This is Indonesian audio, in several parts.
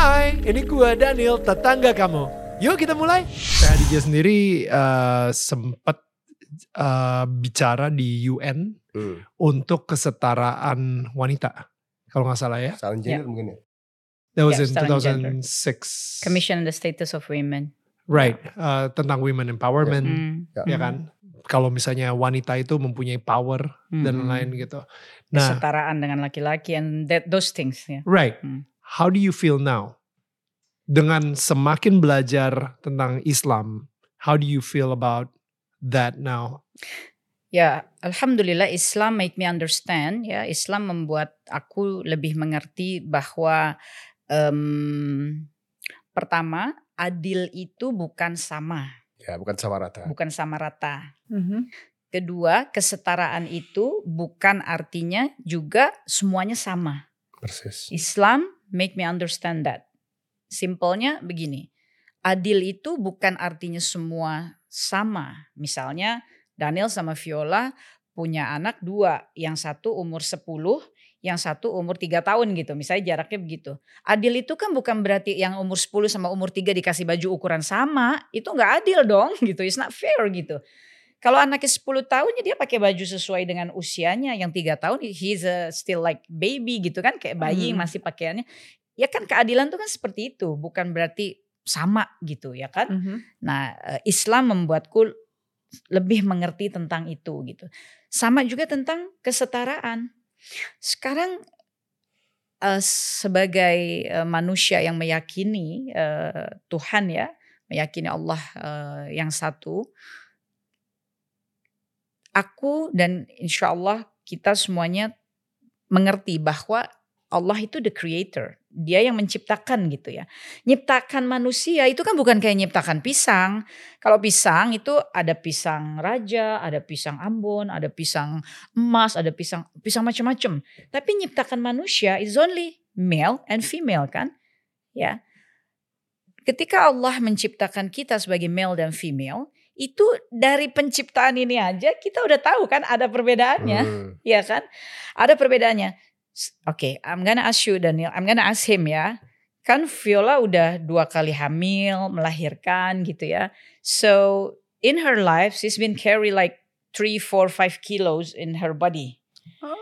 Hai, ini gua Daniel, tetangga kamu. Yuk kita mulai. Saya Aditya sendiri uh, sempat uh, bicara di UN Hmm. untuk kesetaraan wanita. Kalau nggak salah ya. Ya. gender mungkin ya. That was Yeah, in setaraan gender. 2006. Commission on the Status of Women. Right, uh, tentang women empowerment, Hmm. ya kan. Kalau misalnya wanita itu mempunyai power dan Hmm. lain-lain gitu. Nah, Kesetaraan dengan laki-laki and that those things ya. right. Hmm. How do you feel now? Dengan semakin belajar tentang Islam, how do you feel about that now? Ya, alhamdulillah Islam make me understand ya. Islam membuat aku lebih mengerti bahwa em, pertama adil itu bukan sama, Ya bukan sama rata. bukan sama rata. Mhm. Kedua, kesetaraan itu bukan artinya juga semuanya sama. Persis. Islam make me understand that. Simpelnya begini, adil itu bukan artinya semua sama. Misalnya Daniel sama Viola punya anak dua, yang satu umur 10, yang satu umur 3 tahun gitu. Misalnya jaraknya begitu. Adil itu kan bukan berarti yang umur 10 sama umur 3 dikasih baju ukuran sama. Itu nggak adil dong gitu. It's not fair gitu. Kalau anaknya 10 tahun ya dia pakai baju sesuai dengan usianya. Yang tiga tahun he's a still like baby gitu kan. Kayak bayi Hmm. masih pakaiannya. Ya kan keadilan tuh kan seperti itu. Bukan berarti sama gitu ya kan. Mhm. Nah, eh, Islam membuatku lebih mengerti tentang itu gitu. Sama juga tentang kesetaraan. Sekarang eh, sebagai eh, manusia yang meyakini eh, Tuhan ya, meyakini Allah eh, yang satu, aku dan insya Allah kita semuanya mengerti bahwa Allah itu the creator. Dia yang menciptakan gitu ya. Nyiptakan manusia itu kan bukan kayak nyiptakan pisang. Kalau pisang itu ada pisang raja, ada pisang Ambon, ada pisang emas, ada pisang pisang macam-macam. Tapi nyiptakan manusia is only male and female kan? Ya. Ketika Allah menciptakan kita sebagai male dan female, itu dari penciptaan ini aja kita udah tahu kan ada perbedaannya. Hmm. Iya kan? Ada perbedaannya. Oke, I'm gonna ask you Daniel, I'm gonna ask him ya. Kan Viola udah dua kali hamil, melahirkan gitu ya. So in her life, she's been carry like three, four, five kilos in her body Um,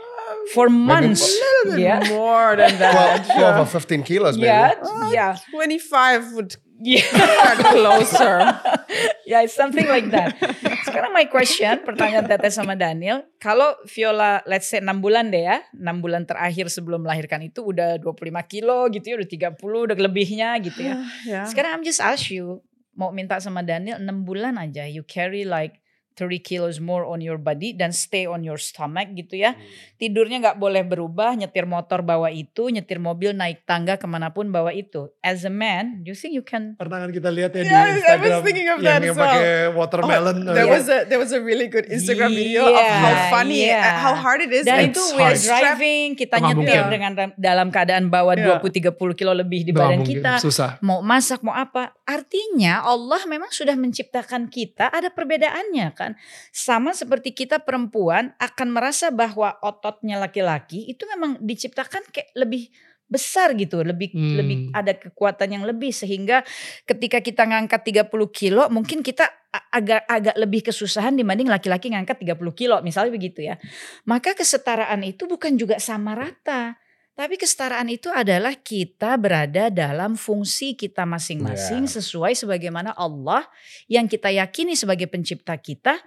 for Maybe months. a little bit Yeah. more than 12, that. 12 or 15 kilos maybe. Yeah, Uh, yeah, 25 would yeah. get closer. yeah, it's something like that. Sekarang my question, pertanyaan Teteh sama Daniel, kalau Viola let's say 6 bulan deh ya, 6 bulan terakhir sebelum melahirkan itu udah 25 kilo gitu ya, udah 30, udah lebihnya gitu ya. yeah. Sekarang I'm just ask you, mau minta sama Daniel 6 bulan aja, you carry like 30 kilos more on your body dan stay on your stomach gitu ya. Tidurnya nggak boleh berubah, nyetir motor bawa itu, nyetir mobil naik tangga ke mana pun bawa itu. As a man, do you think you can Pernah kan kita lihat ya di Yeah, I was Instagram thinking of yang, that yang as well. pakai watermelon. Oh, there uh, was a there was a really good Instagram video of how Yeah, funny, yeah. uh, how hard it is. Dan itu we're hard. driving, kita Nggak nyetir mungkin. dengan dalam keadaan bawa Iya. 20-30 kilo lebih di badan mungkin, kita. susah. Mau masak, mau apa. Artinya Allah memang sudah menciptakan kita, ada perbedaannya kan. Sama seperti kita perempuan akan merasa bahwa ototnya laki-laki itu memang diciptakan kayak lebih besar gitu, lebih Hmm. lebih ada kekuatan yang lebih sehingga ketika kita ngangkat 30 kilo mungkin kita agak agak lebih kesusahan dibanding laki-laki ngangkat 30 kilo misalnya begitu ya. Maka kesetaraan itu bukan juga sama rata. Tapi kesetaraan itu adalah kita berada dalam fungsi kita masing-masing Ya. sesuai sebagaimana Allah yang kita yakini sebagai pencipta kita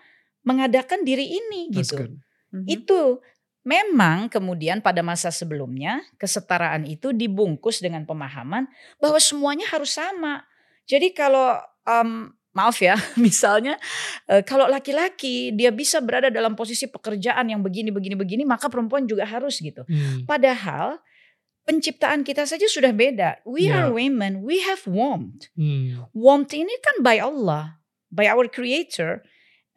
mengadakan diri ini That's gitu. good. Mhm. Itu memang kemudian pada masa sebelumnya kesetaraan itu dibungkus dengan pemahaman bahwa semuanya harus sama. Jadi kalau em, maaf ya, misalnya eh, kalau laki-laki dia bisa berada dalam posisi pekerjaan yang begini begini begini, maka perempuan juga harus gitu. Hmm. Padahal penciptaan kita saja sudah beda. We Ya. are women, we have warmth. Hmm. Warmth ini kan by Allah, by our creator.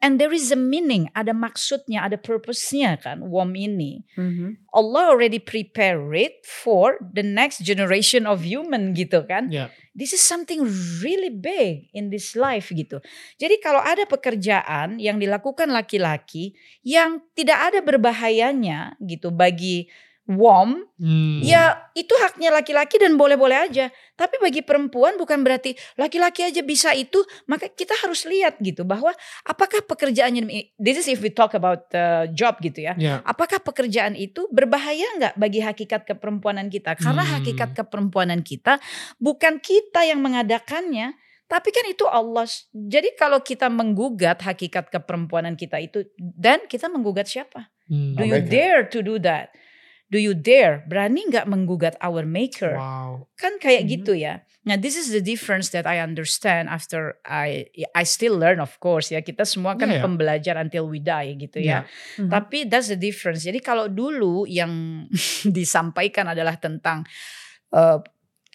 And there is a meaning, ada maksudnya, ada purpose-nya kan, warm ini. Mhm. Allah already prepare it for the next generation of human gitu kan. Ya. This is something really big in this life gitu. Jadi kalau ada pekerjaan yang dilakukan laki-laki yang tidak ada berbahayanya gitu bagi warm, Hmm. ya itu haknya laki-laki dan boleh-boleh aja. Tapi bagi perempuan bukan berarti laki-laki aja bisa itu, maka kita harus lihat gitu bahwa apakah pekerjaannya this is if we talk about the job gitu ya. Ya. Apakah pekerjaan itu berbahaya nggak bagi hakikat keperempuanan kita? Karena Hmm. hakikat keperempuanan kita bukan kita yang mengadakannya, tapi kan itu Allah. Jadi kalau kita menggugat hakikat keperempuanan kita itu, dan kita menggugat siapa? Hmm. Do you dare to do that? Do you dare? Berani nggak menggugat our maker? Wow. Kan kayak Mhm. gitu ya. Nah, this is the difference that I understand after I I still learn of course ya. Kita semua kan Yeah, yeah. pembelajar until we die gitu ya. Yeah. Tapi that's the difference. Jadi kalau dulu yang disampaikan adalah tentang uh,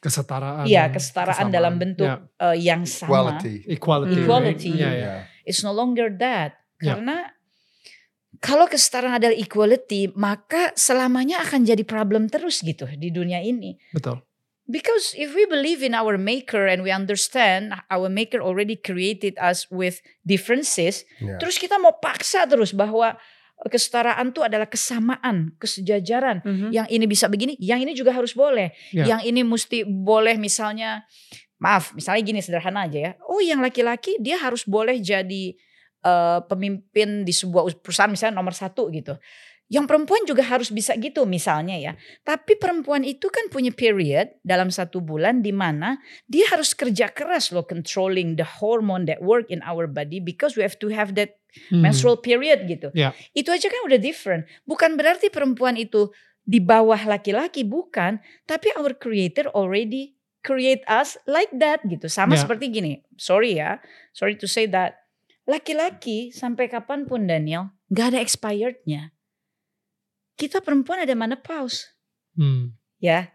Kesetaraan. Iya, kesetaraan kesamaan. dalam bentuk Ya. uh, yang sama. Equality. Equality. right? Equality. Ya, ya. Yeah. It's no longer that. Ya. Karena kalau kesetaraan adalah equality, maka selamanya akan jadi problem terus gitu di dunia ini. Betul. Because if we believe in our maker and we understand our maker already created us with differences, Yeah. terus kita mau paksa terus bahwa kesetaraan itu adalah kesamaan, kesejajaran. Mhm. Yang ini bisa begini, yang ini juga harus boleh. Ya. Yang ini mesti boleh misalnya maaf, misalnya gini sederhana aja ya. Oh, yang laki-laki dia harus boleh jadi eh, pemimpin di sebuah perusahaan misalnya nomor satu gitu. Yang perempuan juga harus bisa gitu misalnya ya. Tapi perempuan itu kan punya period dalam satu bulan di mana dia harus kerja keras loh controlling the hormone that work in our body because we have to have that Hmm. menstrual period gitu. Ya. Itu aja kan udah different. Bukan berarti perempuan itu di bawah laki-laki bukan, tapi our creator already create us like that gitu. Sama Ya. seperti gini. Sorry ya, sorry to say that. Laki-laki sampai kapan pun Daniel nggak ada expirednya. Kita perempuan ada menopause, Hmm. ya.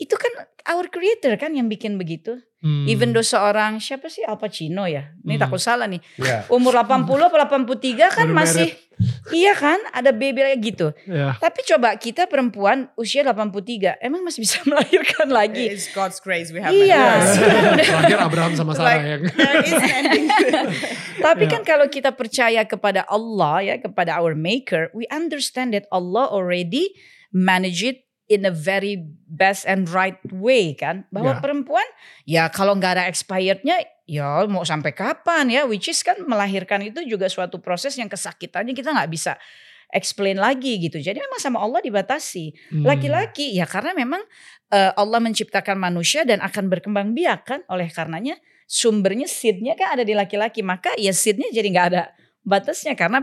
Itu kan our creator kan yang bikin begitu. Hmm. Even though seorang siapa sih Al Pacino ya. Ini Hmm. takut salah nih. Yeah. Umur 80 atau 83 kan Baru masih iya kan ada baby kayak gitu. Ya. Tapi coba kita perempuan usia 83 emang masih bisa melahirkan lagi. It's God's grace we have. Iya. like Terakhir Abraham sama Sarah Like- yang there is an ending. Tapi Ya. kan kalau kita percaya kepada Allah ya, kepada our maker, we understand that Allah already manage it in a very best and right way kan. Bahwa Ya. perempuan ya kalau nggak ada expirednya ya mau sampai kapan ya. Which is kan melahirkan itu juga suatu proses yang kesakitannya kita nggak bisa explain lagi gitu. Jadi memang sama Allah dibatasi. Hmm. Laki-laki ya karena memang eh, Allah menciptakan manusia dan akan berkembang biak kan. Oleh karenanya sumbernya seednya kan ada di laki-laki. Maka ya seednya jadi nggak ada batasnya karena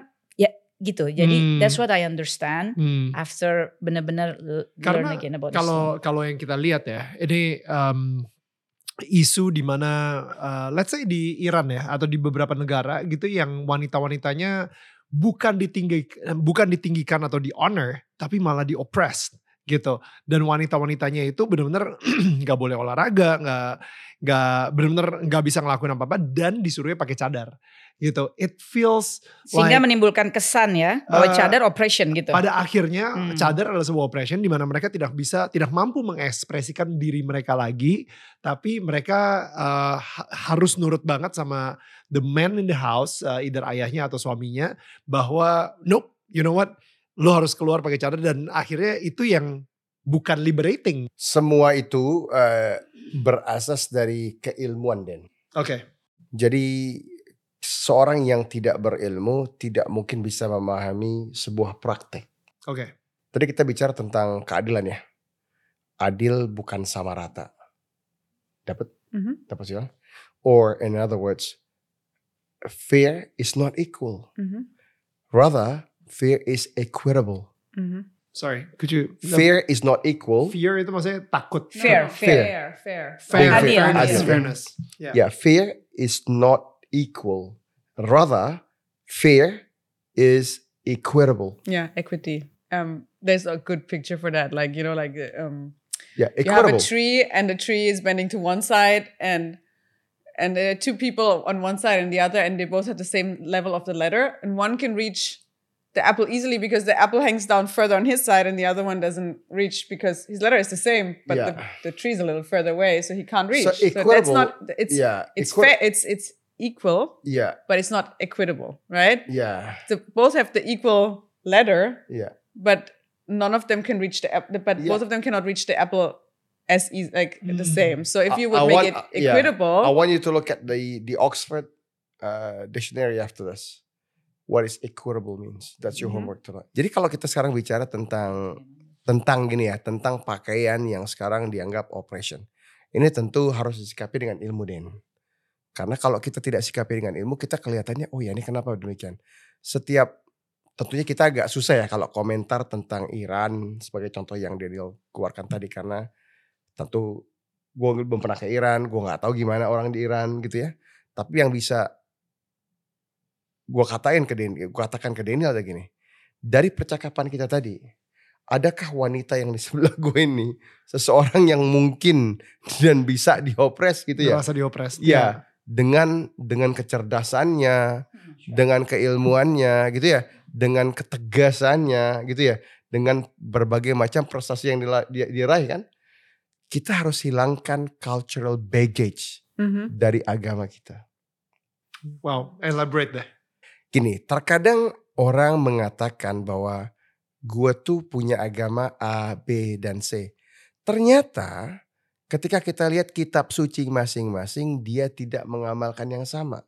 gitu. Jadi Hmm. that's what I understand Hmm. after benar-benar learn again about this kalau kalau yang kita lihat ya, ini um, isu di mana uh, let's say di Iran ya atau di beberapa negara gitu yang wanita-wanitanya bukan ditinggi bukan ditinggikan atau di honor tapi malah di oppressed gitu dan wanita-wanitanya itu benar-benar nggak boleh olahraga nggak nggak benar-benar nggak bisa ngelakuin apa apa dan disuruhnya pakai cadar gitu it feels Sehingga like- menimbulkan kesan ya bahwa Uh, cadar oppression gitu. pada akhirnya Hmm. cadar adalah sebuah operation di mana mereka tidak bisa tidak mampu mengekspresikan diri mereka lagi tapi mereka uh, ha- harus nurut banget sama the man in the house uh, either ayahnya atau suaminya bahwa nope you know what lo harus keluar pakai cadar dan akhirnya itu yang bukan liberating Semua itu eh, berasas dari keilmuan Den. oke Jadi seorang yang tidak berilmu tidak mungkin bisa memahami sebuah praktek. oke Tadi kita bicara tentang keadilan ya. Adil bukan sama rata. Dapat? Mhm. Dapat sih? Or in other words, fair is not equal. Mhm. Rather, fair is equitable. Mhm. sorry could you Fair is not equal. fear itu maksudnya takut Fair, Fair. fair, fair. fair, Adil, fairness, fairness. Yeah. Yeah, fair is not equal. Rather, fair is equitable. Yeah, equity. Um, there's a good picture for that. Like you know, like um, Yeah, you have a tree, and the tree is bending to one side, and and there are two people on one side and the other, and they both have the same level of the ladder, and one can reach the apple easily because the apple hangs down further on his side, and the other one doesn't reach because his ladder is the same, but Yeah. the, the tree's a little further away, so he can't reach. So that's not. It's yeah, it's equi- fair. It's it's equal, Yeah, but it's not equitable, right? yeah, So both have the equal ladder, yeah. but none of them can reach the apple, but Yeah. both of them cannot reach the apple as easy, like the Mm. same. So if I- you would I make want- it uh, yeah. equitable, I want you to look at the the Oxford uh, dictionary after this. What is equitable means? That's your Mhm. homework tonight. Jadi kalau kita sekarang bicara tentang tentang gini ya, tentang pakaian yang sekarang dianggap oppression. Ini tentu harus disikapi dengan ilmu Den. Karena kalau kita tidak sikapi dengan ilmu, kita kelihatannya, oh ya ini kenapa demikian. Setiap, tentunya kita agak susah ya kalau komentar tentang Iran sebagai contoh yang Daniel keluarkan tadi. Karena tentu gue belum pernah ke Iran, gue nggak tahu gimana orang di Iran gitu ya. Tapi yang bisa gue katain ke Daniel, gue katakan ke Daniel ada gini. Dari percakapan kita tadi, adakah wanita yang di sebelah gue ini seseorang yang mungkin dan bisa diopres gitu ya? Merasa diopres. Iya, dengan dengan kecerdasannya, dengan keilmuannya gitu ya, dengan ketegasannya gitu ya, dengan berbagai macam prestasi yang diraih kan. Kita harus hilangkan cultural baggage Mhm. dari agama kita. Wow, elaborate deh. Gini, terkadang orang mengatakan bahwa gue tuh punya agama A, B, dan C. Ternyata ketika kita lihat kitab suci masing-masing, dia tidak mengamalkan yang sama.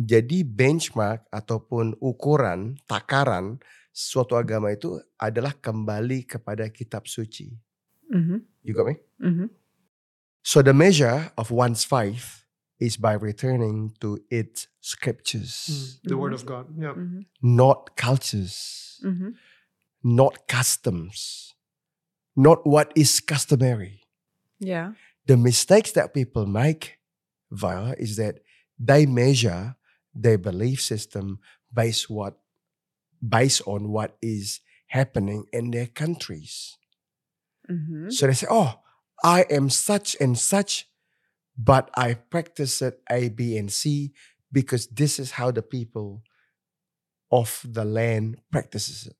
Jadi benchmark ataupun ukuran, takaran suatu agama itu adalah kembali kepada kitab suci. Mhm. You got me? Mhm. So the measure of one's faith is by returning to its scriptures, Hmm, the word of God. Yeah. Mhm. not cultures. Mhm. not customs, not what is customary. Yeah. The mistakes that people make, Viola, is that they measure their belief system based what based on what is happening in their countries. Mhm. So they say, "Oh, I am such and such, but I practice it A, B, and C because this is how the people of the land practices it."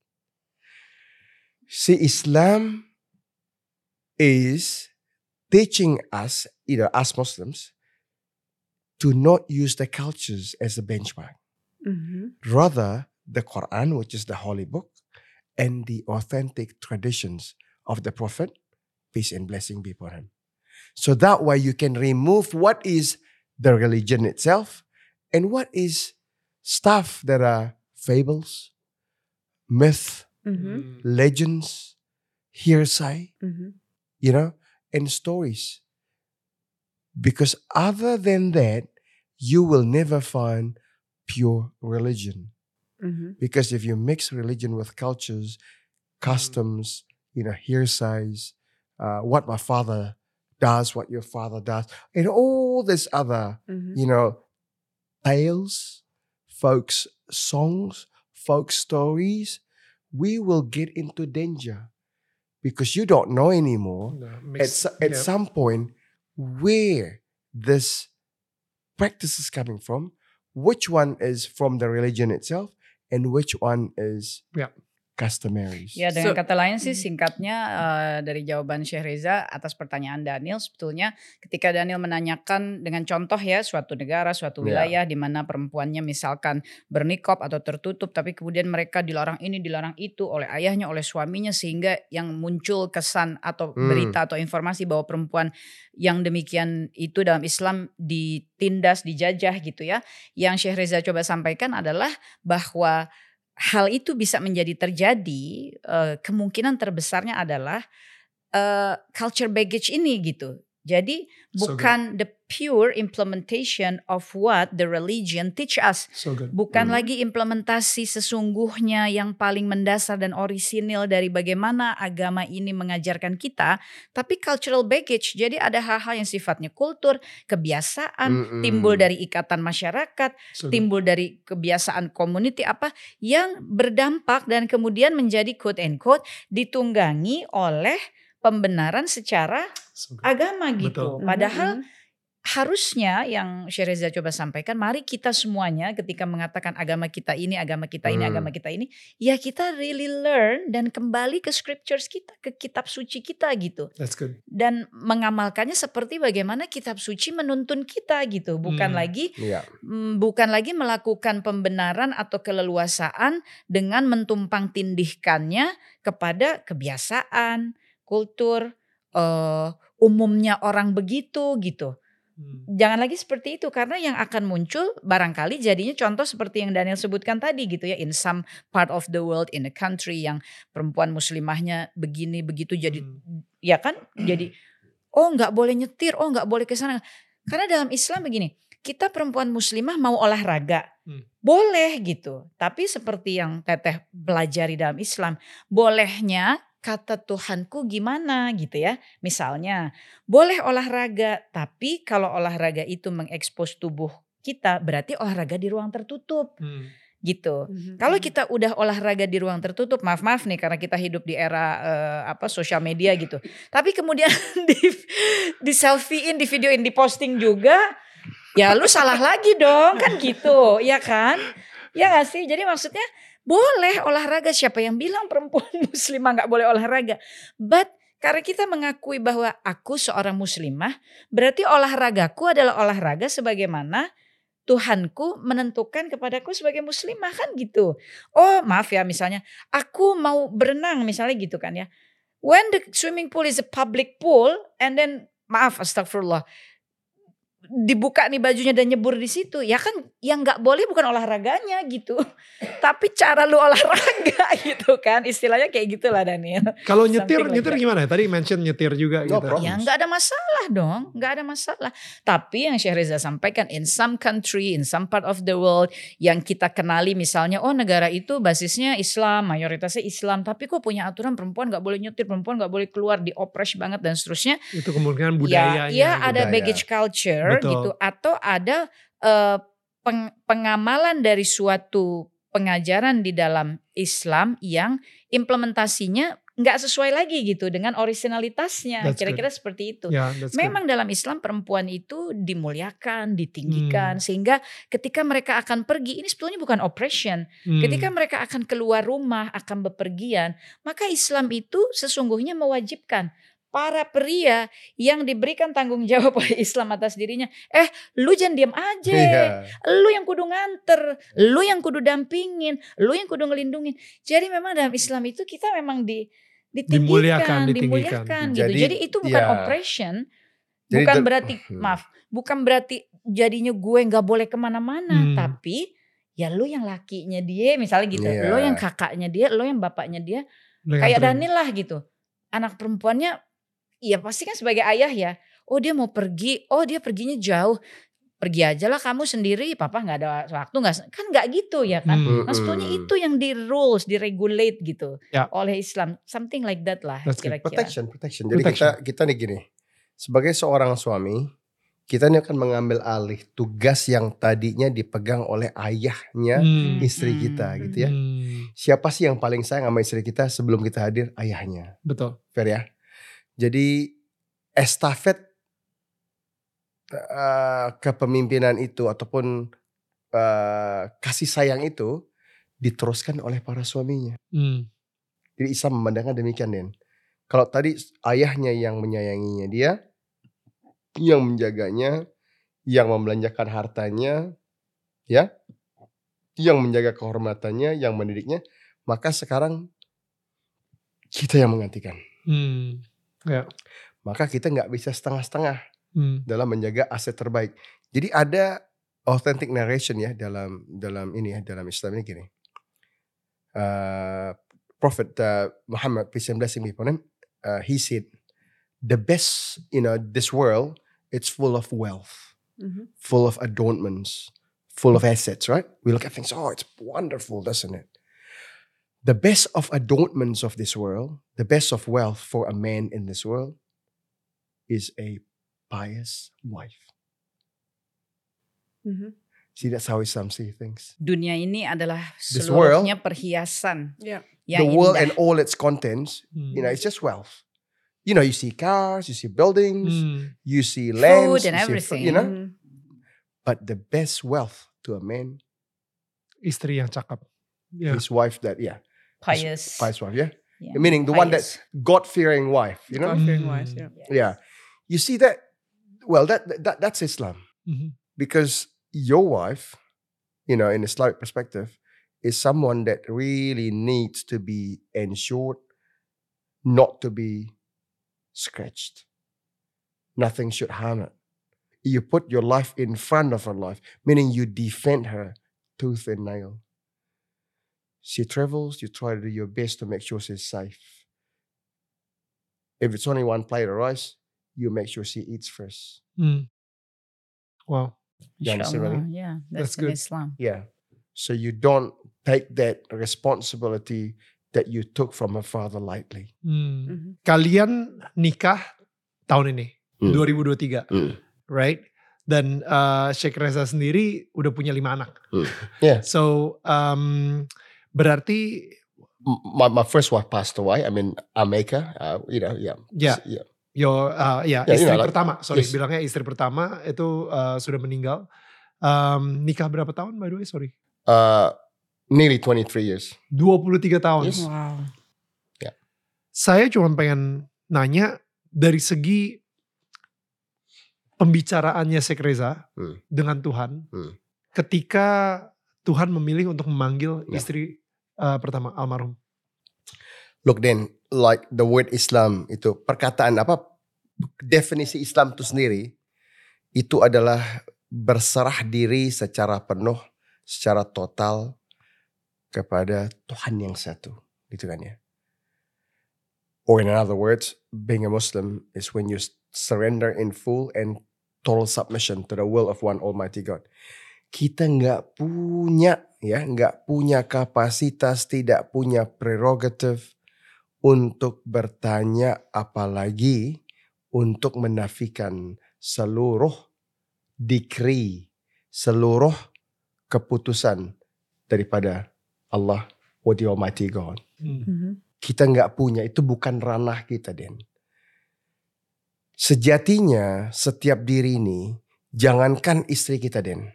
See, Islam is teaching us, you know, us Muslims, to not use the cultures as a benchmark. Mhm. Rather, the Quran, which is the holy book, and the authentic traditions of the Prophet, peace and blessing be upon him. So that way you can remove what is the religion itself and what is stuff that are fables, myth, Mhm. Mm. legends, hearsay, Mhm. you know, and stories. Because other than that, you will never find pure religion. Mhm. Because if you mix religion with cultures, customs, you know, hearsays, uh, what my father does, what your father does, and all this other, Mhm. you know, tales, folks songs, folk stories, we will get into danger because you don't know anymore No, at, mixed- so- at yeah. some point where this practice is coming from, which one is from the religion itself, and which one is Yeah. Customaries. Ya dengan So- kata lain sih Hmm. singkatnya eh, dari jawaban Syekh Reza atas pertanyaan Daniel sebetulnya ketika Daniel menanyakan dengan contoh ya suatu negara, suatu Ya. wilayah di mana perempuannya misalkan bernikop atau tertutup tapi kemudian mereka dilarang ini dilarang itu oleh ayahnya oleh suaminya sehingga yang muncul kesan atau Hmm. berita atau informasi bahwa perempuan yang demikian itu dalam Islam ditindas, dijajah gitu ya. Yang Syekh Reza coba sampaikan adalah bahwa hal itu bisa menjadi terjadi eh, kemungkinan terbesarnya adalah eh, culture baggage ini gitu. Jadi So good. bukan the pure implementation of what the religion teach us. So good. Bukan Hmm. lagi implementasi sesungguhnya yang paling mendasar dan orisinil dari bagaimana agama ini mengajarkan kita, tapi cultural baggage. Jadi ada hal-hal yang sifatnya kultur, kebiasaan, Mm-mm. timbul dari ikatan masyarakat, So good. timbul dari kebiasaan community apa yang berdampak dan kemudian menjadi quote and quote ditunggangi oleh pembenaran secara agama gitu. Betul. Padahal Mhm. harusnya yang Syekh Reza coba sampaikan, mari kita semuanya ketika mengatakan agama kita ini, agama kita ini, Hmm. agama kita ini, ya kita really learn dan kembali ke scriptures kita, ke kitab suci kita gitu. That's good. Dan mengamalkannya seperti bagaimana kitab suci menuntun kita gitu, bukan Hmm. lagi Iya. mm, bukan lagi melakukan pembenaran atau keleluasaan dengan mentumpang tindihkannya kepada kebiasaan, kultur, eh, umumnya orang begitu gitu. Hmm. Jangan lagi seperti itu karena yang akan muncul barangkali jadinya contoh seperti yang Daniel sebutkan tadi gitu ya in some part of the world in a country yang perempuan muslimahnya begini begitu jadi Hmm. ya kan jadi oh nggak boleh nyetir oh nggak boleh ke sana karena dalam Islam begini kita perempuan muslimah mau olahraga Hmm. boleh gitu tapi seperti yang teteh pelajari dalam Islam bolehnya kata Tuhanku gimana gitu ya misalnya boleh olahraga tapi kalau olahraga itu mengekspos tubuh kita berarti olahraga di ruang tertutup Hmm. gitu Mhm, kalau mhm. kita udah olahraga di ruang tertutup, maaf maaf nih karena kita hidup di era eh, apa sosial media gitu. Tapi kemudian di di selfiein, di videoin, di posting juga, ya lu salah lagi dong kan gitu, ya kan? Ya gak sih? Jadi maksudnya boleh olahraga. Siapa yang bilang perempuan muslimah nggak boleh olahraga? But karena kita mengakui bahwa aku seorang muslimah, berarti olahragaku adalah olahraga sebagaimana Tuhanku menentukan kepadaku sebagai muslimah kan gitu. Oh maaf ya misalnya aku mau berenang misalnya gitu kan ya. When the swimming pool is a public pool and then maaf astagfirullah dibuka nih bajunya dan nyebur di situ ya kan yang nggak boleh bukan olahraganya gitu tapi cara lu olahraga gitu kan istilahnya kayak gitulah Daniel Kalau nyetir, Something nyetir gimana? Tadi mention nyetir juga No gitu. problem. Ya nggak ada masalah dong, nggak ada masalah. Tapi yang Syekh Reza sampaikan in some country, in some part of the world yang kita kenali misalnya, oh negara itu basisnya Islam, mayoritasnya Islam, tapi kok punya aturan perempuan nggak boleh nyetir, perempuan nggak boleh keluar, diopres banget dan seterusnya. Itu kemungkinan Ya, budayanya. ya ada budaya. baggage culture Betul. gitu, atau ada eh, peng- pengamalan dari suatu pengajaran di dalam Islam yang implementasinya nggak sesuai lagi gitu dengan originalitasnya. Kira-kira seperti itu. Ya, that's good. Memang dalam Islam perempuan itu dimuliakan, Hmm. ditinggikan sehingga ketika mereka akan pergi ini sebetulnya bukan oppression. Hmm. Ketika mereka akan keluar rumah, akan bepergian, maka Islam itu sesungguhnya mewajibkan para pria yang diberikan tanggung jawab oleh Islam atas dirinya. Eh, lu jangan diam aja. Iya. Lu yang kudu nganter, lu yang kudu dampingin, lu yang kudu ngelindungin. Jadi memang dalam Islam itu kita memang di ditinggikan, Dimuliakan, dimuliakan gitu. Jadi, Jadi itu bukan ya. oppression, Jadi bukan the- berarti Hmm. maaf, bukan berarti jadinya gue nggak boleh ke mana-mana, Hmm. tapi ya lu yang lakinya dia misalnya gitu, Iya. lo yang kakaknya dia, lo yang bapaknya dia, Dengan kayak. Daniel lah gitu. Anak perempuannya, ya pasti kan sebagai ayah ya. Oh dia mau pergi, oh dia perginya jauh, pergi aja lah kamu sendiri, papa nggak ada waktu nggak, kan nggak gitu ya kan. Hmm. Sebetulnya Mm-mm. itu yang di rules, di regulate gitu Ya. oleh Islam, something like that lah kira-kira. Protection, protection. Jadi Protection. kita kita nih gini. Sebagai seorang suami, kita ini akan mengambil alih tugas yang tadinya dipegang oleh ayahnya Hmm. istri Hmm. kita gitu ya. Hmm. Siapa sih yang paling sayang sama istri kita sebelum kita hadir? Ayahnya. Betul. Fair ya. Jadi estafet eh, kepemimpinan itu ataupun eh, kasih sayang itu diteruskan oleh para suaminya. Hmm. Jadi Islam memandangkan demikian Den. Kalau tadi ayahnya yang menyayanginya dia, yang menjaganya, yang membelanjakan hartanya, ya, yang menjaga kehormatannya, yang mendidiknya, maka sekarang kita yang menggantikan. Hmm. Maka kita nggak bisa setengah-setengah Hmm. dalam menjaga aset terbaik. Jadi ada authentic narration ya dalam dalam ini ya dalam Islam ini gini. Uh, Prophet uh, Muhammad peace and blessing be upon him, uh, he said, the best you know this world it's full of wealth, Mhm. full of adornments, full of assets. Right? We look at things. Oh, it's wonderful, doesn't it? The best of adornments of this world, the best of wealth for a man in this world, is a pious wife. Mhm. See, that's how Islam see things. Dunia ini adalah This world- seluruhnya perhiasan Yeah. the world indah. and all its contents, Hmm. you know, it's just wealth. you know, you see cars, you see buildings, Hmm. you see lands, and you see everything. you know. But the best wealth to a man, Istri yang cakep. Ya. his wife that yeah, Pious. pious wife, yeah, Yeah. meaning the one that's God fearing wife, you know. God-fearing Mm. wise, yeah. Yeah, you see that. Well, that that that's Islam Mhm. because your wife, you know, in Islamic perspective, is someone that really needs to be ensured not to be scratched. Nothing should harm it. You put your life in front of her life, meaning you defend her tooth and nail. She travels, you try to do your best to make sure she's safe. If it's only one plate of rice, you make sure she eats first. Hmm. Wow. You understand what I Inshallah, Yeah, That's that's, good. Islam. Yeah. So you don't take that responsibility that you took from her father lightly. Hmm. Mhm. Kalian nikah tahun ini, Hmm. 2023, right? Dan uh, Sheikh Reza sendiri udah punya lima anak. Hmm. Yeah. So um, berarti My, my first wife passed away. I mean, Ameka, uh, you know, yeah. ya yeah. Yo, uh, ya Ya, istri you know, like- pertama, sorry yes. bilangnya istri pertama itu uh, sudah meninggal. Um, nikah berapa tahun by the way? Sorry. Uh, nearly 23 years. 23 tahun. Yes. Wow. Saya cuma pengen nanya dari segi pembicaraannya Sheikh Reza Hmm. dengan Tuhan Hmm. ketika Tuhan memilih untuk memanggil Ya. istri uh, pertama almarhum. Look then, like the word Islam itu perkataan apa definisi Islam itu sendiri itu adalah berserah diri secara penuh, secara total kepada Tuhan yang satu, gitu kan ya. Or in other words, being a Muslim is when you surrender in full and total submission to the will of one Almighty God. Kita nggak punya ya, nggak punya kapasitas, tidak punya prerogatif untuk bertanya apalagi untuk menafikan seluruh decree, seluruh keputusan daripada Allah, or the Almighty God. Hmm. Mhm. Kita nggak punya, itu bukan ranah kita, Den. Sejatinya setiap diri ini, jangankan istri kita, Den.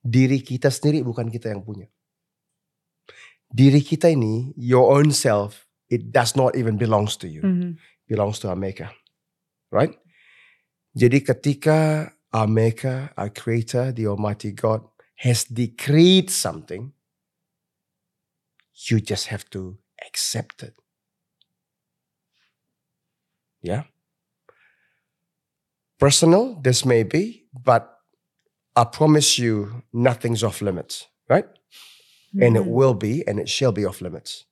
Diri kita sendiri bukan kita yang punya. Diri kita ini, your own self, it does not even belongs to you. Mhm. Belongs to our maker. Right? Jadi ketika our maker, our creator, the almighty God has decreed something, you just have to accept it. Yeah. Personal, this may be, but I promise you nothing's off limits, right? And it Mhm. will be and it shall be off limits.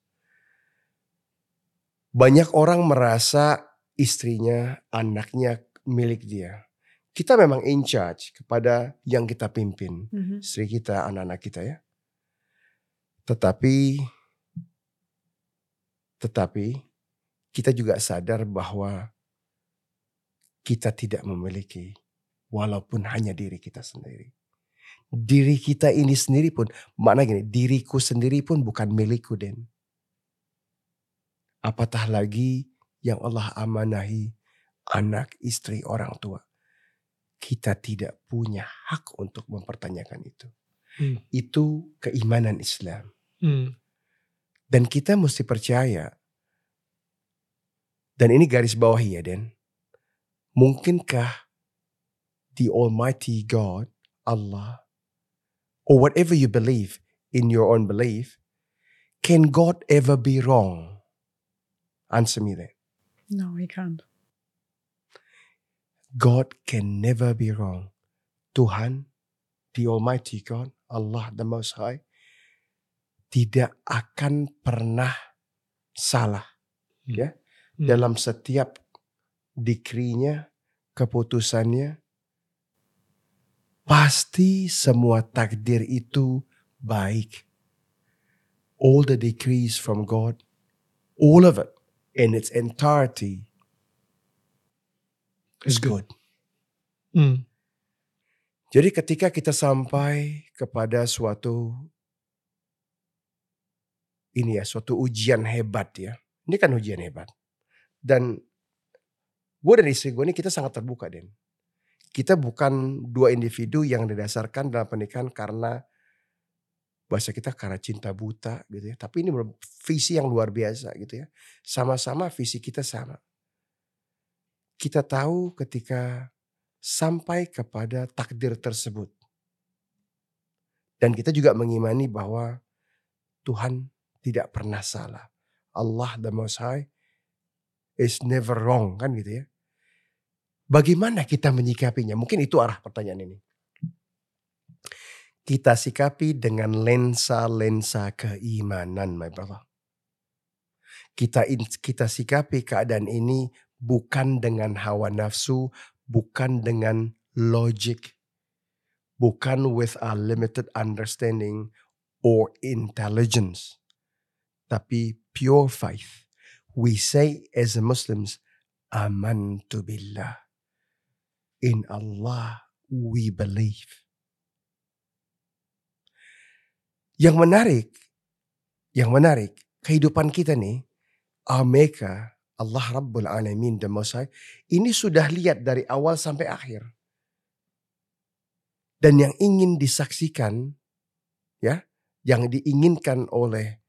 Banyak orang merasa istrinya, anaknya milik dia. Kita memang in charge kepada yang kita pimpin Mhm. istri kita, anak-anak kita ya. Tetapi tetapi kita juga sadar bahwa kita tidak memiliki walaupun hanya diri kita sendiri. Diri kita ini sendiri pun, makna gini, diriku sendiri pun bukan milikku, Den. Apatah lagi yang Allah amanahi anak, istri, orang tua. Kita tidak punya hak untuk mempertanyakan itu. Hmm. Itu keimanan Islam. Hmm. Dan kita mesti percaya. Dan ini garis bawahi ya, Den. Mungkinkah the Almighty God, Allah, or whatever you believe in your own belief, can God ever be wrong? Answer me that. No, he can't. God can never be wrong. Tuhan, the Almighty God, Allah the Most High, tidak akan pernah salah Hmm. ya Hmm. dalam setiap dikrinya, keputusannya. Pasti semua takdir itu baik. All the decrees from God, all of it in its entirety is good. Hmm. Jadi ketika kita sampai kepada suatu ini ya, suatu ujian hebat ya. Ini kan ujian hebat. Dan gue dan istri gue ini kita sangat terbuka Den. Kita bukan dua individu yang didasarkan dalam pernikahan karena bahasa kita karena cinta buta gitu ya. Tapi ini visi yang luar biasa gitu ya. Sama-sama visi kita sama. Kita tahu ketika sampai kepada takdir tersebut. Dan kita juga mengimani bahwa Tuhan tidak pernah salah. Allah the Most High is never wrong kan gitu ya. Bagaimana kita menyikapinya? Mungkin itu arah pertanyaan ini. Kita sikapi dengan lensa-lensa keimanan, my brother. Kita kita sikapi keadaan ini bukan dengan hawa nafsu, bukan dengan logic, bukan with a limited understanding or intelligence, tapi pure faith we say as Muslims, Amantu billah. In Allah we believe. Yang menarik, yang menarik, kehidupan kita nih, Ameka, Allah Rabbul Alamin dan Mosai, ini sudah lihat dari awal sampai akhir. Dan yang ingin disaksikan, ya, yang diinginkan oleh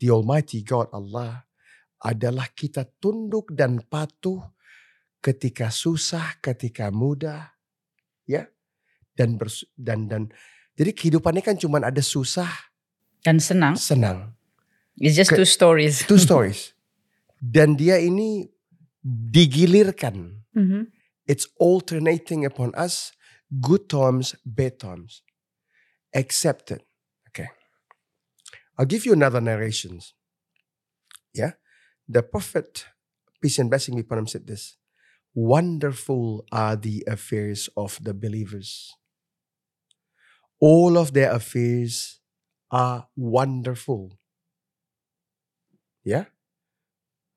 the Almighty God Allah adalah kita tunduk dan patuh ketika susah, ketika mudah, ya. Dan bers dan dan jadi kehidupannya kan cuma ada susah dan senang. Senang. It's just Ke, two stories. Two stories. Dan dia ini digilirkan. Mm -hmm. It's alternating upon us good times, bad times. Accepted. Okay. I'll give you another narrations. Yeah. The Prophet, peace and blessing be upon him, said this Wonderful are the affairs of the believers. All of their affairs are wonderful. Yeah?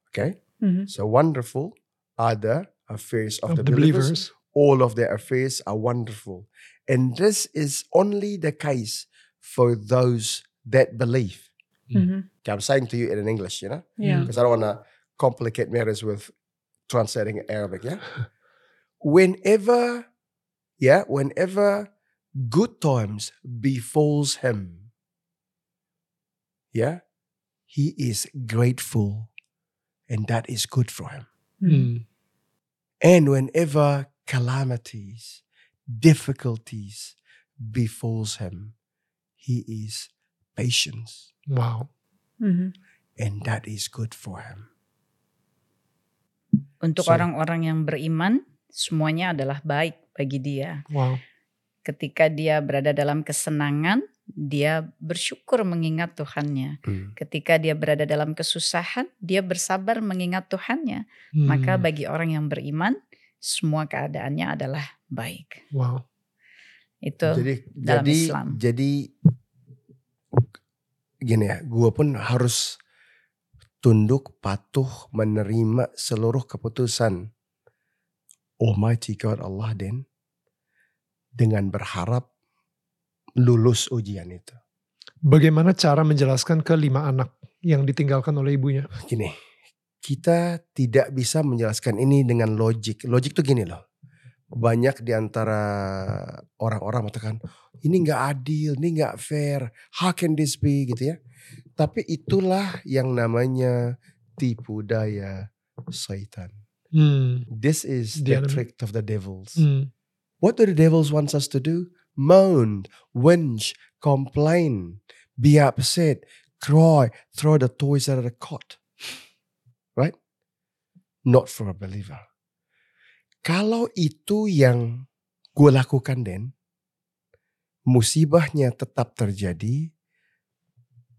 Okay? Mm-hmm. So wonderful are the affairs of, Of the, the believers. believers. All of their affairs are wonderful. And this is only the case for those that believe. Mm-hmm. Okay, I'm saying to you in English, you know? Yeah. because I don't want to complicate matters with translating Arabic. Yeah. whenever, yeah, whenever good times befalls him, yeah, he is grateful, and that is good for him. Mm. And whenever calamities, difficulties befalls him, he is patient, Wow. Mm-hmm. and that is good for him. Untuk So- orang-orang yang beriman, semuanya adalah baik bagi dia. Wow. Ketika dia berada dalam kesenangan, dia bersyukur mengingat Tuhannya. Mm. Ketika dia berada dalam kesusahan, dia bersabar mengingat Tuhannya. Maka Hmm. bagi orang yang beriman, semua keadaannya adalah baik. Wow. Itu jadi dalam jadi Islam. jadi gini ya gue pun harus tunduk patuh menerima seluruh keputusan. Almighty God Allah dan dengan berharap lulus ujian itu. Bagaimana cara menjelaskan ke lima anak yang ditinggalkan oleh ibunya? gini kita tidak bisa menjelaskan ini dengan logik. Logik tuh gini loh. Banyak di antara orang-orang mengatakan ini nggak adil, ini nggak fair, how can this be? gitu ya. Tapi itulah yang namanya tipu daya syaitan. Hmm. This is The the trick of the devils. Hmm. What do the devils wants us to do? Moan, whinge, complain, be upset, cry, throw the toys out of the cot. Right? Not for a believer. Kalau itu yang gue lakukan, Den, musibahnya tetap terjadi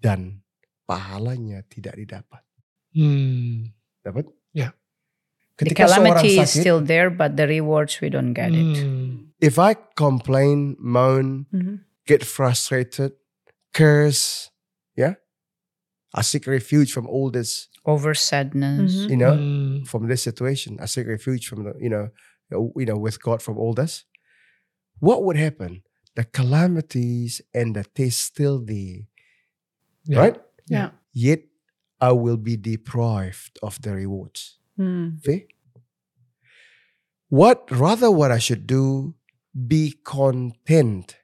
dan pahalanya tidak didapat. Hmm. Dapat? Ya. the Ketika seorang calamity is still there, but the rewards we don't get it. Hmm. if I complain, moan, Mhm. get frustrated, curse, yeah, I seek refuge from all this, Over sadness. Mhm. you know, Hmm. from this situation. I seek refuge from the, you know, you know, with God from all this. What would happen? The calamities and the taste still there, Yeah. right? Yeah. Yet I will be deprived of the rewards. Mm. See? What rather what I should do, be content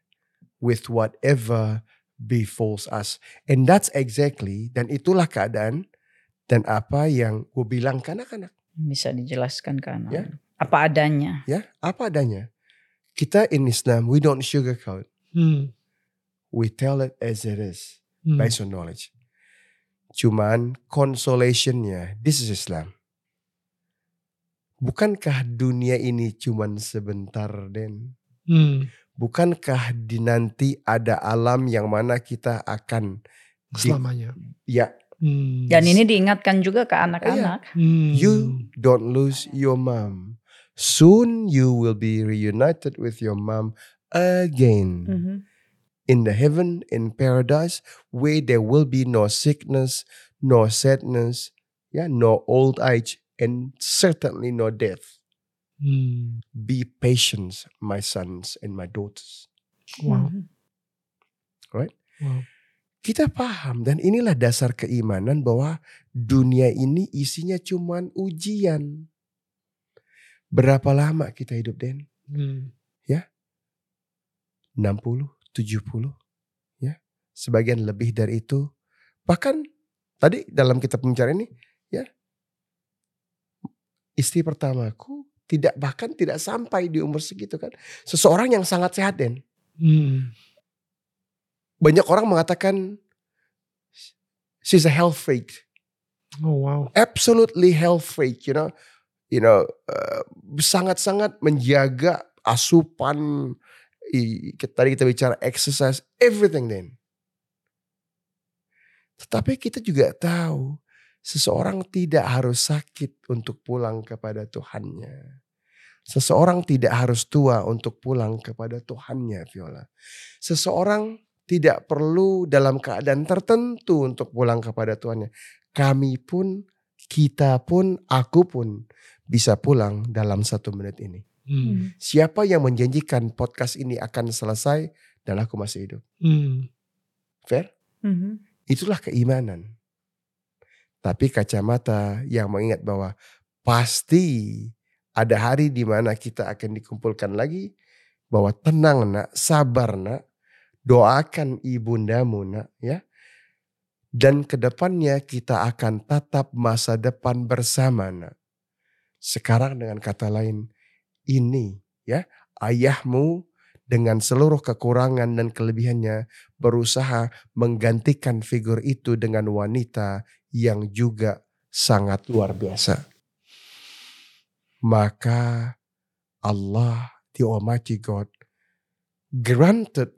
with whatever befalls us. And that's exactly dan itulah keadaan dan apa yang gue bilang ke anak-anak. Bisa dijelaskan ke anak. Ya. Apa adanya. Ya, apa adanya. Kita in Islam, we don't sugarcoat. Hmm. We tell it as it is, Hmm. based on knowledge. Cuman consolationnya, this is Islam. Bukankah dunia ini cuman sebentar, Den? Hmm. Bukankah di nanti ada alam yang mana kita akan di- Selamanya. ya Hmm. Dan ini diingatkan juga ke anak-anak. Hmm. you don't lose your mom. Soon you will be reunited with your mom again. Mhm. In the heaven in paradise where there will be no sickness no sadness yeah no old age and certainly no death Hmm. be patient my sons and my daughters Wow. Mhm. Wow. kita paham dan inilah dasar keimanan bahwa dunia ini isinya cuman ujian berapa lama kita hidup Den Hmm. 60, 70, ya. Sebagian lebih dari itu. Bahkan tadi dalam kitab pembicara ini, ya. Istri pertamaku tidak bahkan tidak sampai di umur segitu kan. Seseorang yang sangat sehat Den. Hmm. Banyak orang mengatakan she's a health freak. Oh wow. Absolutely health freak, you know. You know, eh, sangat-sangat menjaga asupan tadi kita bicara exercise, everything then. Tetapi kita juga tahu seseorang tidak harus sakit untuk pulang kepada Tuhannya. Seseorang tidak harus tua untuk pulang kepada Tuhannya, Viola. Seseorang tidak perlu dalam keadaan tertentu untuk pulang kepada Tuhannya. Kami pun, kita pun, aku pun bisa pulang dalam satu menit ini. Hmm. Siapa yang menjanjikan podcast ini akan selesai dan aku masih hidup? Hmm. Fair? Mhm. Itulah keimanan. Tapi kacamata yang mengingat bahwa pasti ada hari di mana kita akan dikumpulkan lagi. Bahwa tenang nak, sabar nak, doakan ibundamu nak ya. Dan ke depannya kita akan tatap masa depan bersama nak. Sekarang dengan kata lain, ini ya ayahmu dengan seluruh kekurangan dan kelebihannya berusaha menggantikan figur itu dengan wanita yang juga sangat luar biasa. Maka Allah, the Almighty God, granted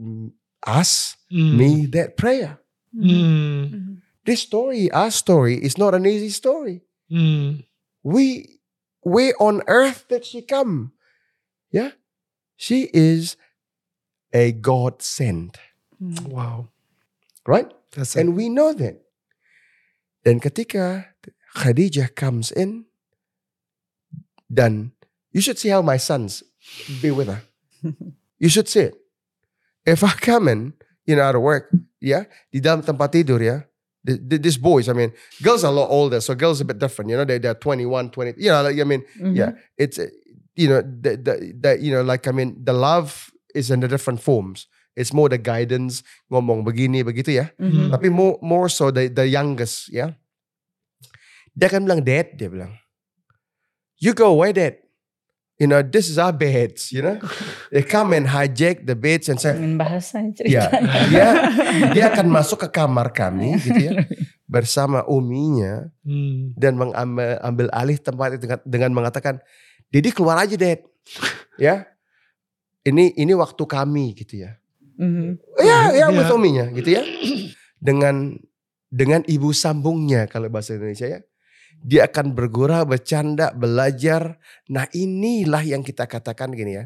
us, Hmm. me, that prayer. Mhm. This story, our story, is not an easy story. Hmm. We, where on earth did she come? Yeah, she is a God sent, Mhm. Wow. right? That's it. And we know that. Dan ketika Khadijah comes in, dan you should see how my sons be with her. You should see it. If I come in, you know, out of work, yeah, di dalam tempat tidur, ya, th- th- these boys, I mean, girls are a lot older, so girls are a bit different, you know, they, they're 21, 20, you know, like, I mean, Mhm. yeah, it's, you know, the, the, the, you know, like, I mean, the love is in the different forms. It's more the guidance, ngomong begini, begitu ya. Mhm. Tapi more more so the the youngest ya. Dia akan bilang dad dia bilang. You go away dad. You know this is our beds, you know. They come and hijack the beds and say, bahasa ya ceritanya. dia dia akan masuk ke kamar kami gitu ya bersama uminya Hmm. dan mengambil ambil alih tempat itu dengan, dengan mengatakan, Dedi keluar aja dad, ya. Ini ini waktu kami gitu ya. Mhm. Ya, ya with uminya gitu ya. Dengan dengan ibu sambungnya kalau bahasa Indonesia ya. Dia akan bergurau, bercanda, belajar. Nah inilah yang kita katakan gini ya.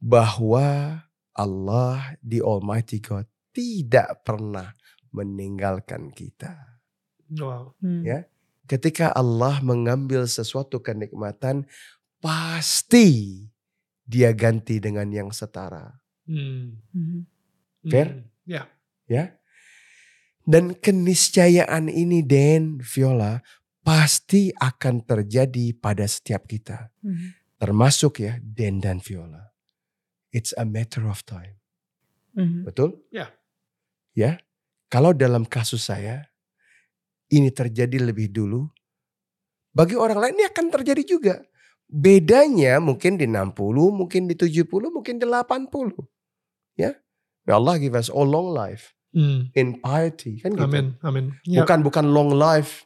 Bahwa Allah the Almighty God tidak pernah meninggalkan kita. Wow. Hmm. Ya. Ketika Allah mengambil sesuatu kenikmatan, pasti dia ganti dengan yang setara. Hmm. Mhm. Fair? Hmm. Ya. ya. Dan keniscayaan ini Den, Viola, pasti akan terjadi pada setiap kita. Mhm. termasuk ya Den dan Viola. It's a matter of time. Mhm. Betul? Ya. Ya. Kalau dalam kasus saya ini terjadi lebih dulu, bagi orang lain ini akan terjadi juga. Bedanya mungkin di 60, mungkin di 70, mungkin di 80. Ya. May Allah give us all long life Hmm. in piety kan gitu. Amin, amin. Ya. Bukan bukan long life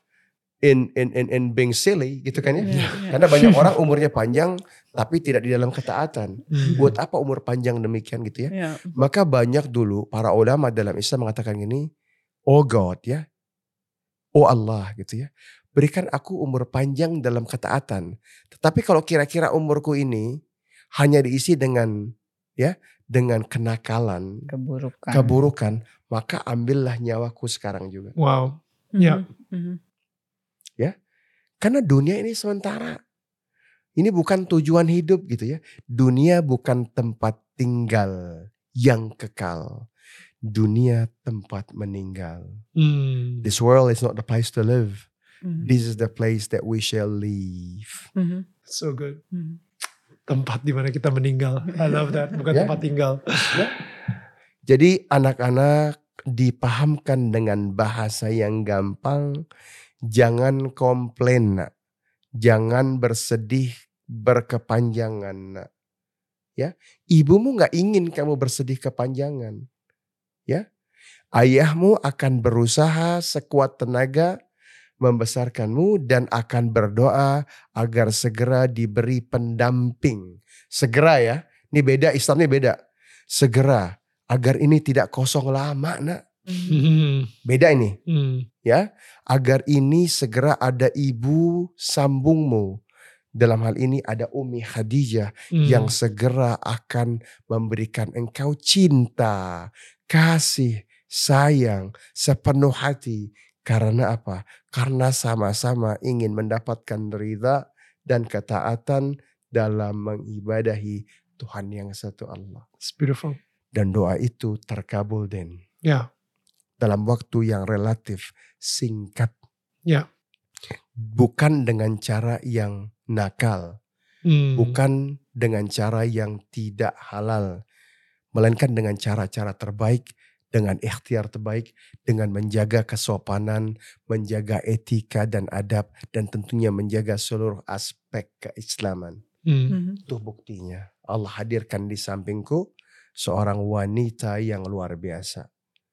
in in in, in being silly gitu kan ya. Iya, iya. Karena banyak orang umurnya panjang tapi tidak di dalam ketaatan. Hmm. Buat apa umur panjang demikian gitu ya? Yeah. Maka banyak dulu para ulama dalam Islam mengatakan gini, Oh God ya, Oh Allah gitu ya. Berikan aku umur panjang dalam ketaatan. Tetapi kalau kira-kira umurku ini hanya diisi dengan ya dengan kenakalan, Keburukan. keburukan, maka ambillah nyawaku sekarang juga. Wow. Ya. Mhm. Karena dunia ini sementara. Ini bukan tujuan hidup gitu ya. Dunia bukan tempat tinggal yang kekal. Dunia tempat meninggal. Hmm. This world is not the place to live. Mhm. This is the place that we shall leave. Mhm. So good. Mhm. Tempat di mana kita meninggal. I love that. Bukan Ya. tempat tinggal. Jadi anak-anak dipahamkan dengan bahasa yang gampang. Jangan komplain nak. Jangan bersedih berkepanjangan nak. Ya, ibumu nggak ingin kamu bersedih kepanjangan. Ya, ayahmu akan berusaha sekuat tenaga membesarkanmu dan akan berdoa agar segera diberi pendamping. Segera ya, ini beda Islamnya beda. Segera agar ini tidak kosong lama nak. Hmm. Beda ini Hmm. ya agar ini segera ada ibu sambungmu dalam hal ini ada Umi Khadijah Hmm. yang segera akan memberikan engkau cinta kasih sayang sepenuh hati karena apa karena sama-sama ingin mendapatkan ridha dan ketaatan dalam mengibadahi Tuhan yang satu Allah It's beautiful. dan doa itu terkabul den Ya. dalam waktu yang relatif singkat. Ya. Bukan dengan cara yang nakal, Hmm. bukan dengan cara yang tidak halal, melainkan dengan cara-cara terbaik, dengan ikhtiar terbaik, dengan menjaga kesopanan, menjaga etika dan adab, dan tentunya menjaga seluruh aspek keislaman. Hmm. Mhm. Itu buktinya. Allah hadirkan di sampingku seorang wanita yang luar biasa.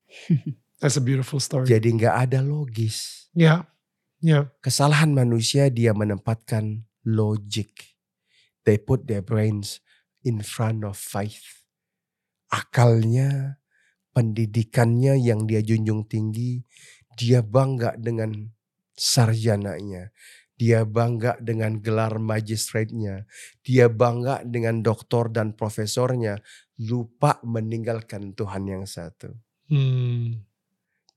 That's a beautiful story. Jadi nggak ada logis. Ya. Ya. Kesalahan manusia dia menempatkan logic. They put their brains in front of faith. Akalnya, pendidikannya yang dia junjung tinggi, dia bangga dengan sarjananya. Dia bangga dengan gelar magistrate-nya. Dia bangga dengan doktor dan profesornya. Lupa meninggalkan Tuhan yang satu. Hmm.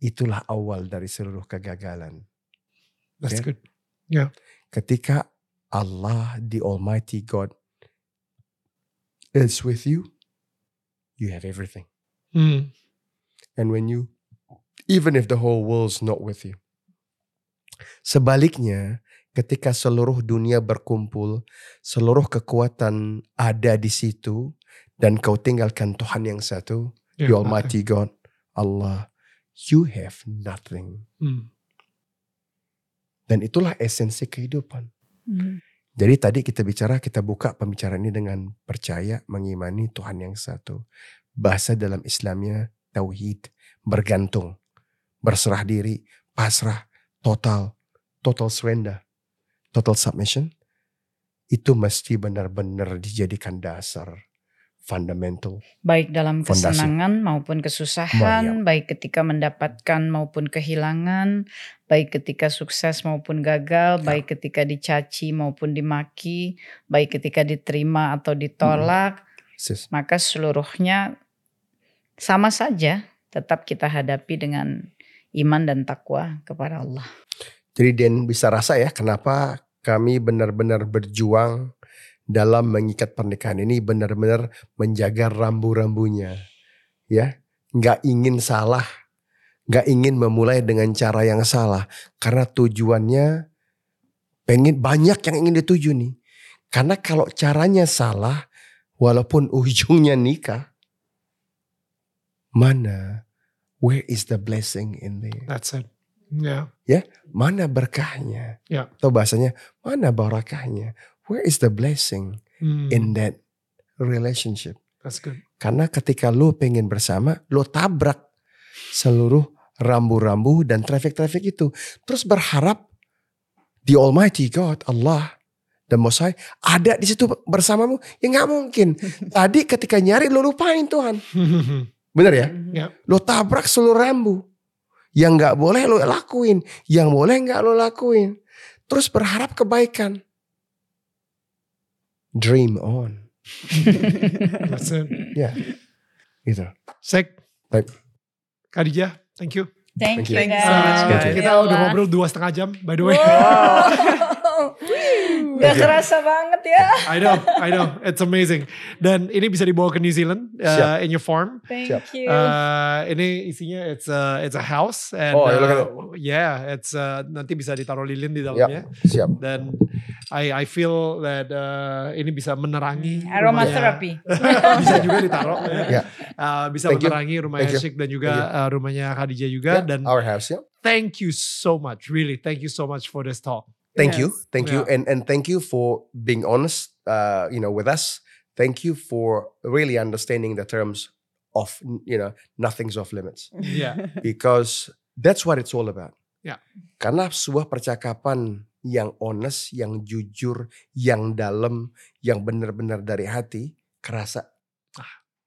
Itulah awal dari seluruh kegagalan. That's Ya. good. ketika Allah the Almighty God is with you, you have everything. Hmm. And when you, even if the whole world's not with you. Sebaliknya, ketika seluruh dunia berkumpul, seluruh kekuatan ada di situ, dan kau tinggalkan Tuhan yang satu, Ya, the Almighty God, Allah, you have nothing. Hmm. Dan itulah esensi kehidupan. Mhm. Jadi tadi kita bicara, kita buka pembicaraan ini dengan percaya, mengimani Tuhan yang satu. Bahasa dalam Islamnya tauhid, bergantung, berserah diri, pasrah, total, total surrender, total submission. Itu mesti benar-benar dijadikan dasar fundamental. Baik dalam Fondasi. kesenangan maupun kesusahan, baik ketika mendapatkan maupun kehilangan, baik ketika sukses maupun gagal, baik ketika dicaci maupun dimaki, baik ketika diterima atau ditolak, Sis. maka seluruhnya sama saja tetap kita hadapi dengan iman dan takwa kepada Allah. Jadi Den bisa rasa ya kenapa kami benar-benar berjuang dalam mengikat pernikahan ini benar-benar menjaga rambu-rambunya. Ya, nggak ingin salah, nggak ingin memulai dengan cara yang salah karena tujuannya pengen banyak yang ingin dituju nih. Karena kalau caranya salah, walaupun ujungnya nikah, mana, where is the blessing in there? That's it. Yeah. Mana berkahnya? Ya. Atau bahasanya, mana barakahnya? Where is the blessing Hmm, in that relationship? That's good. Karena ketika lo pengen bersama, lo tabrak seluruh rambu-rambu dan traffic-traffic itu. Terus berharap the Almighty God, Allah, the Most High, ada di situ bersamamu. Ya nggak mungkin. Tadi ketika nyari lo lupain Tuhan. Bener ya? Ya. Lo tabrak seluruh rambu. Yang nggak boleh lo lakuin. Yang boleh nggak lo lakuin. Terus berharap kebaikan. Dream on. That's it. Ya. Gitu. Sek. Baik. Khadijah, thank you. Thank, Thank you. you Thank you so much, guys. kita udah ngobrol dua setengah jam, by the way. Wow. Gak kerasa banget ya. I know, I know, it's amazing. Dan ini bisa dibawa ke New Zealand uh, Siap. in your farm. Thank Siap. you. Uh, ini isinya it's a it's a house and Oh, uh, yeah, it's uh, nanti bisa ditaruh lilin di Ya, dalamnya. siap. Dan I I feel that uh, ini bisa menerangi rumahnya- Aromatherapy. bisa juga ditaruh ya. Ya. Uh, bisa Thank you. menerangi you. Syik dan juga uh, rumahnya Khadijah juga Ya, dan our house, ya. thank you so much really thank you so much for this talk Thank you, Yes. thank you, Yeah. and and thank you for being honest. Uh, you know, with us. Thank you for really understanding the terms of you know nothing's off limits yeah because that's what it's all about. Ya. Karena sebuah percakapan yang honest, yang jujur, yang dalam, yang benar-benar dari hati, kerasa.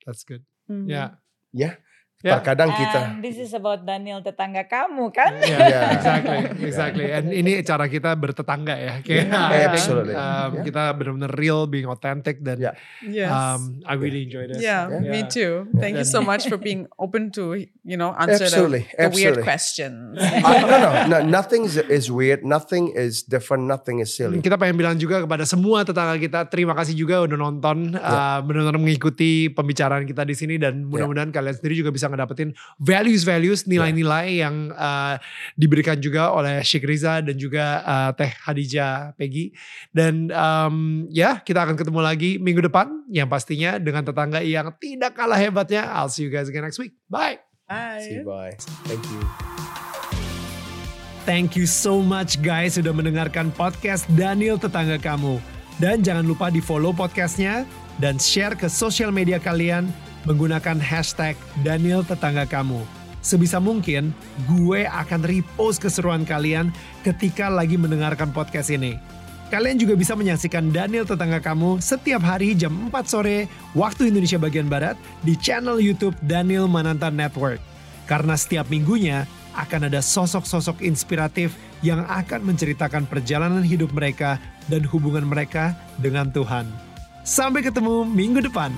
that's good Mhm. yeah Ya, Yeah. Terkadang kita. And this is about Daniel tetangga kamu kan? Yeah, Yeah. exactly, exactly. And ini cara kita bertetangga ya. Kayak Yeah, I absolutely. um, Yeah. Kita benar-benar real, being authentic dan Yeah. Yes. um, I really enjoy this. yeah, me too. Thank you so much for being open to, you know, answer the, Absolutely, the weird absolutely. questions. Uh, no, no, no, nothing is- is weird, nothing is different, nothing is silly. Kita pengen bilang juga kepada semua tetangga kita, terima kasih juga udah nonton, Ya. uh, benar-benar mengikuti pembicaraan kita di sini dan mudah-mudahan kalian sendiri juga bisa ngedapetin values-values, nilai-nilai yang uh, diberikan juga oleh Sheikh Riza dan juga uh, Teh Hadijah Peggy. Dan um, ya kita akan ketemu lagi minggu depan yang pastinya dengan tetangga yang tidak kalah hebatnya. I'll see you guys again next week. Bye. See you, bye. Thank you. Thank you so much guys sudah mendengarkan podcast Daniel Tetangga Kamu. Dan jangan lupa di follow podcastnya dan share ke sosial media kalian menggunakan hashtag Daniel Tetangga Kamu. Sebisa mungkin gue akan repost keseruan kalian ketika lagi mendengarkan podcast ini. Kalian juga bisa menyaksikan Daniel Tetangga Kamu setiap hari jam 4 sore waktu Indonesia bagian Barat di channel YouTube Daniel Mananta Network. Karena setiap minggunya akan ada sosok-sosok inspiratif yang akan menceritakan perjalanan hidup mereka dan hubungan mereka dengan Tuhan. Sampai ketemu minggu depan.